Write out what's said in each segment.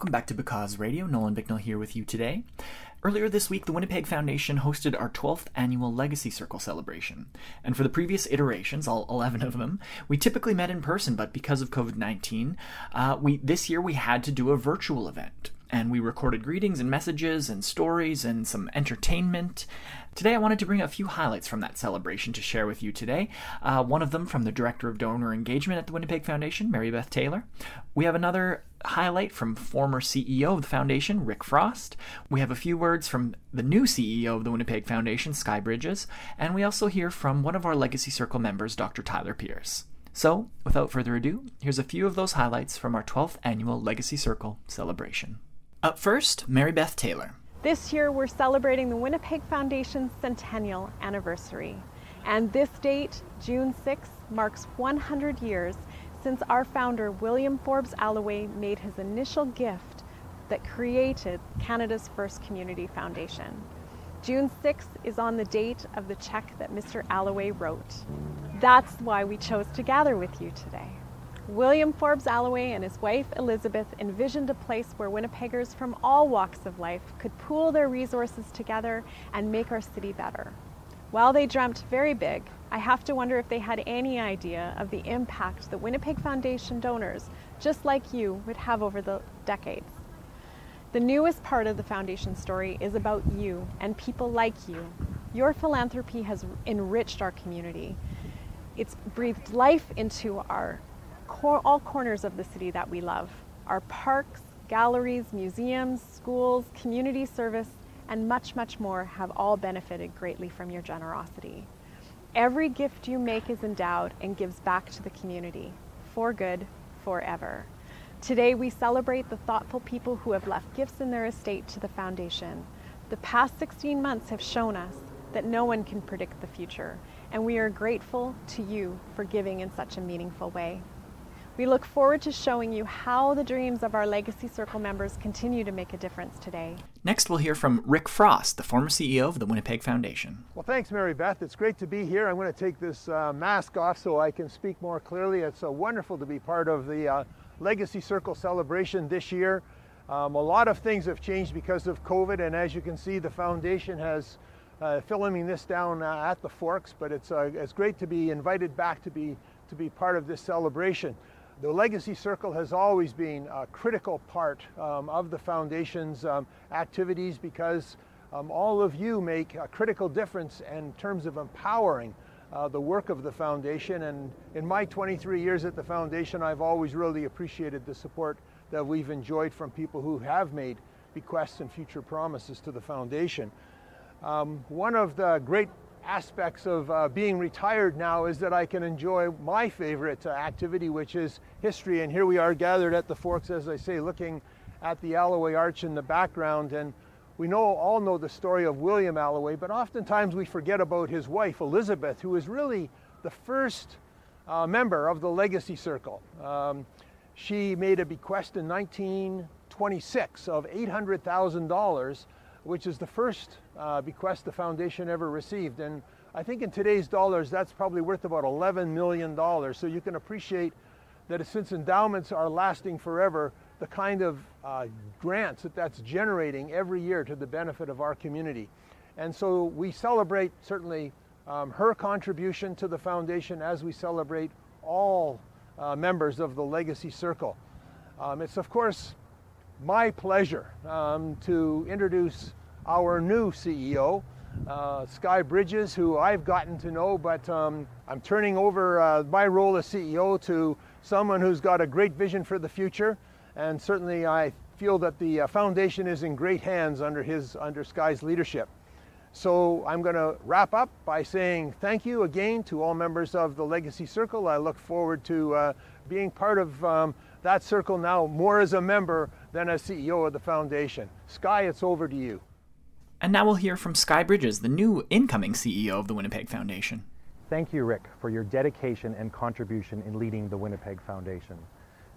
welcome back to Because Radio. Nolan Bicknell here with you today. Earlier this week, the Winnipeg Foundation hosted our 12th annual Legacy Circle celebration. And for the previous iterations, all 11 of them, we typically met in person, but because of COVID 19, uh, we, this year we had to do a virtual event and we recorded greetings and messages and stories and some entertainment. Today, I wanted to bring a few highlights from that celebration to share with you today. Uh, one of them from the Director of Donor Engagement at the Winnipeg Foundation, Mary Beth Taylor. We have another highlight from former CEO of the foundation, Rick Frost. We have a few words from the new CEO of the Winnipeg Foundation, Sky Bridges. And we also hear from one of our Legacy Circle members, Dr. Tyler Pierce. So, without further ado, here's a few of those highlights from our 12th annual Legacy Circle celebration. Up first, Mary Beth Taylor. This year we're celebrating the Winnipeg Foundation's centennial anniversary. And this date, June 6, marks 100 years since our founder, William Forbes Alloway, made his initial gift that created Canada's first community foundation. June 6th is on the date of the check that Mr. Alloway wrote. That's why we chose to gather with you today. William Forbes Alloway and his wife Elizabeth envisioned a place where Winnipeggers from all walks of life could pool their resources together and make our city better. While they dreamt very big, I have to wonder if they had any idea of the impact that Winnipeg Foundation donors, just like you, would have over the decades. The newest part of the Foundation story is about you and people like you. Your philanthropy has enriched our community. It's breathed life into our all corners of the city that we love. Our parks, galleries, museums, schools, community service, and much, much more have all benefited greatly from your generosity. Every gift you make is endowed and gives back to the community for good, forever. Today, we celebrate the thoughtful people who have left gifts in their estate to the Foundation. The past 16 months have shown us that no one can predict the future, and we are grateful to you for giving in such a meaningful way. We look forward to showing you how the dreams of our Legacy Circle members continue to make a difference today. Next, we'll hear from Rick Frost, the former CEO of the Winnipeg Foundation. Well, thanks, Mary Beth. It's great to be here. I'm going to take this uh, mask off so I can speak more clearly. It's uh, wonderful to be part of the uh, Legacy Circle celebration this year. Um, a lot of things have changed because of COVID, and as you can see, the foundation has uh, filming this down uh, at the Forks, but it's, uh, it's great to be invited back to be, to be part of this celebration. The Legacy Circle has always been a critical part um, of the Foundation's um, activities because um, all of you make a critical difference in terms of empowering uh, the work of the Foundation. And in my 23 years at the Foundation, I've always really appreciated the support that we've enjoyed from people who have made bequests and future promises to the Foundation. Um, one of the great aspects of uh, being retired now is that I can enjoy my favorite uh, activity, which is history. And here we are gathered at the Forks, as I say, looking at the Alloway Arch in the background. And we know all know the story of William Alloway, but oftentimes we forget about his wife, Elizabeth, who was really the first uh, member of the Legacy Circle. Um, she made a bequest in 1926 of $800,000 which is the first uh, bequest the foundation ever received. And I think in today's dollars, that's probably worth about $11 million. So you can appreciate that since endowments are lasting forever, the kind of uh, grants that that's generating every year to the benefit of our community. And so we celebrate certainly um, her contribution to the foundation as we celebrate all uh, members of the Legacy Circle. Um, it's of course my pleasure um, to introduce our new CEO, uh, Sky Bridges, who I've gotten to know, but um, I'm turning over uh, my role as CEO to someone who's got a great vision for the future, and certainly I feel that the uh, foundation is in great hands under his under Sky's leadership. So I'm going to wrap up by saying thank you again to all members of the Legacy Circle. I look forward to uh, being part of um, that circle now more as a member than as CEO of the foundation. Sky, it's over to you. And now we'll hear from Sky Bridges, the new incoming CEO of the Winnipeg Foundation. Thank you, Rick, for your dedication and contribution in leading the Winnipeg Foundation.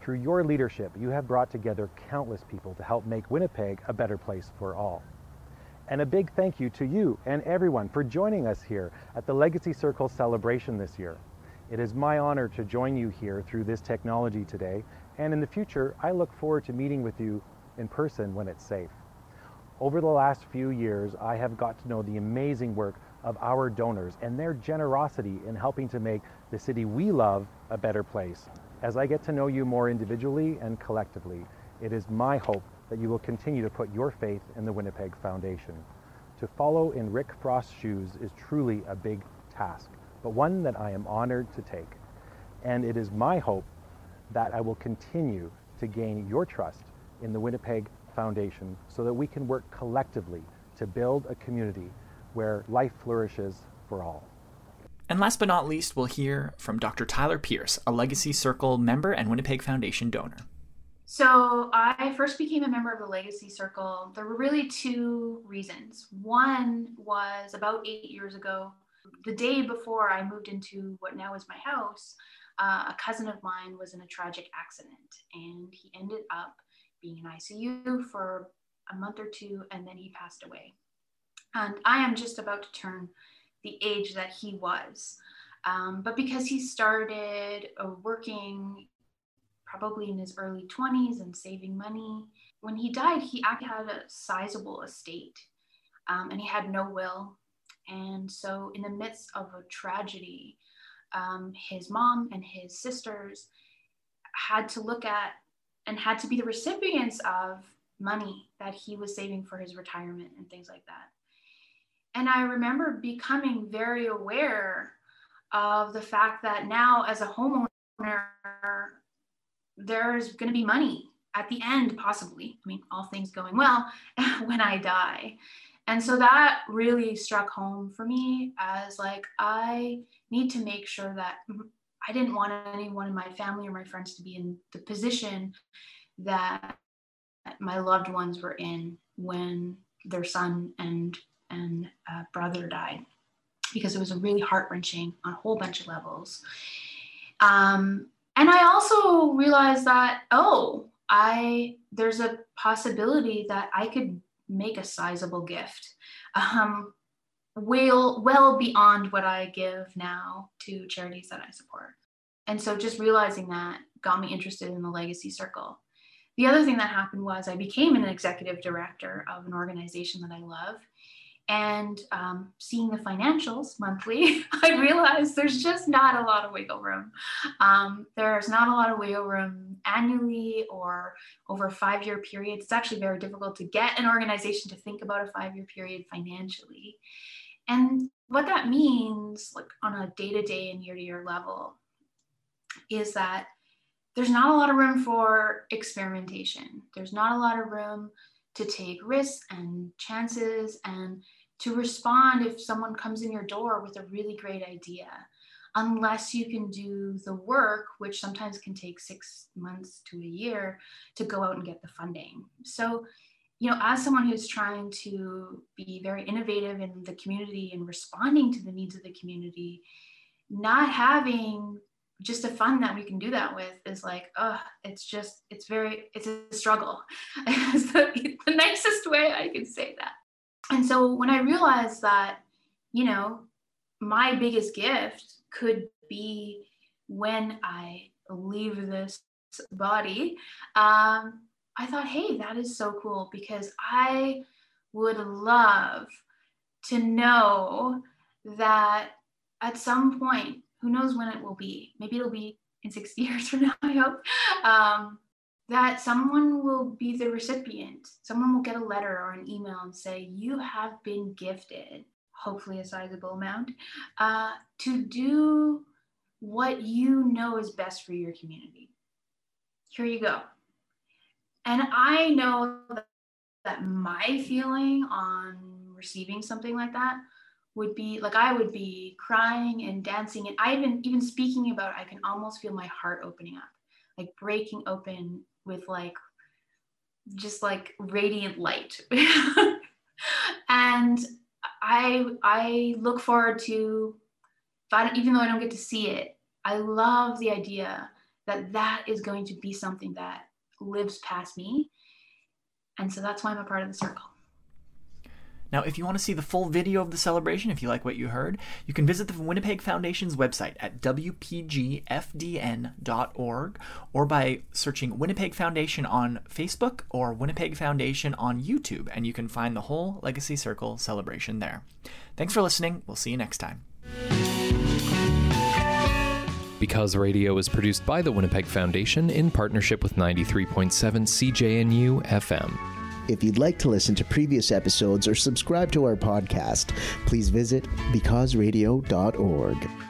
Through your leadership, you have brought together countless people to help make Winnipeg a better place for all. And a big thank you to you and everyone for joining us here at the Legacy Circle celebration this year. It is my honor to join you here through this technology today, and in the future, I look forward to meeting with you in person when it's safe. Over the last few years, I have got to know the amazing work of our donors and their generosity in helping to make the city we love a better place. As I get to know you more individually and collectively, it is my hope that you will continue to put your faith in the Winnipeg Foundation. To follow in Rick Frost's shoes is truly a big task, but one that I am honored to take. And it is my hope that I will continue to gain your trust in the Winnipeg Foundation so that we can work collectively to build a community where life flourishes for all. And last but not least, we'll hear from Dr. Tyler Pierce, a Legacy Circle member and Winnipeg Foundation donor. So I first became a member of the Legacy Circle. There were really two reasons. One was about eight years ago, the day before I moved into what now is my house, uh, a cousin of mine was in a tragic accident and he ended up being in ICU for a month or two and then he passed away. And I am just about to turn the age that he was. Um, but because he started uh, working probably in his early 20s and saving money, when he died, he actually had a sizable estate um, and he had no will. And so, in the midst of a tragedy, um, his mom and his sisters had to look at and had to be the recipients of money that he was saving for his retirement and things like that. And I remember becoming very aware of the fact that now, as a homeowner, there's going to be money at the end, possibly. I mean, all things going well, when I die. And so that really struck home for me as like, I need to make sure that I didn't want anyone in my family or my friends to be in the position that my loved ones were in when their son and and brother died because it was a really heart wrenching on a whole bunch of levels. Um, and I also realized that oh, I there's a possibility that I could make a sizable gift, um, well well beyond what I give now to charities that I support. And so just realizing that got me interested in the legacy circle. The other thing that happened was I became an executive director of an organization that I love and um, seeing the financials monthly, I realized there's just not a lot of wiggle room. Um, there's not a lot of wiggle room annually or over five year period. It's actually very difficult to get an organization to think about a five year period financially. And what that means, like on a day to day and year to year level, is that there's not a lot of room for experimentation. There's not a lot of room to take risks and chances and to respond if someone comes in your door with a really great idea, unless you can do the work, which sometimes can take six months to a year to go out and get the funding. So, you know, as someone who's trying to be very innovative in the community and responding to the needs of the community, not having just a fund that we can do that with is like, oh, it's just, it's very, it's a struggle. it's the, the nicest way I can say that and so when I realized that, you know, my biggest gift could be when I leave this body, um, I thought, hey, that is so cool because I would love to know that at some point, who knows when it will be, maybe it'll be in 60 years from now, I hope, um, that someone will be the recipient. Someone will get a letter or an email and say, You have been gifted, hopefully a sizable amount, uh, to do what you know is best for your community. Here you go. And I know that my feeling on receiving something like that would be like I would be crying and dancing and I even even speaking about it, I can almost feel my heart opening up like breaking open with like just like radiant light. and I I look forward to even though I don't get to see it, I love the idea that that is going to be something that lives past me. And so that's why I'm a part of the circle. Now, if you want to see the full video of the celebration, if you like what you heard, you can visit the Winnipeg Foundation's website at wpgfdn.org or by searching Winnipeg Foundation on Facebook or Winnipeg Foundation on YouTube, and you can find the whole Legacy Circle celebration there. Thanks for listening. We'll see you next time. Because Radio is produced by the Winnipeg Foundation in partnership with 93.7 CJNU FM. If you'd like to listen to previous episodes or subscribe to our podcast, please visit becauseradio.org.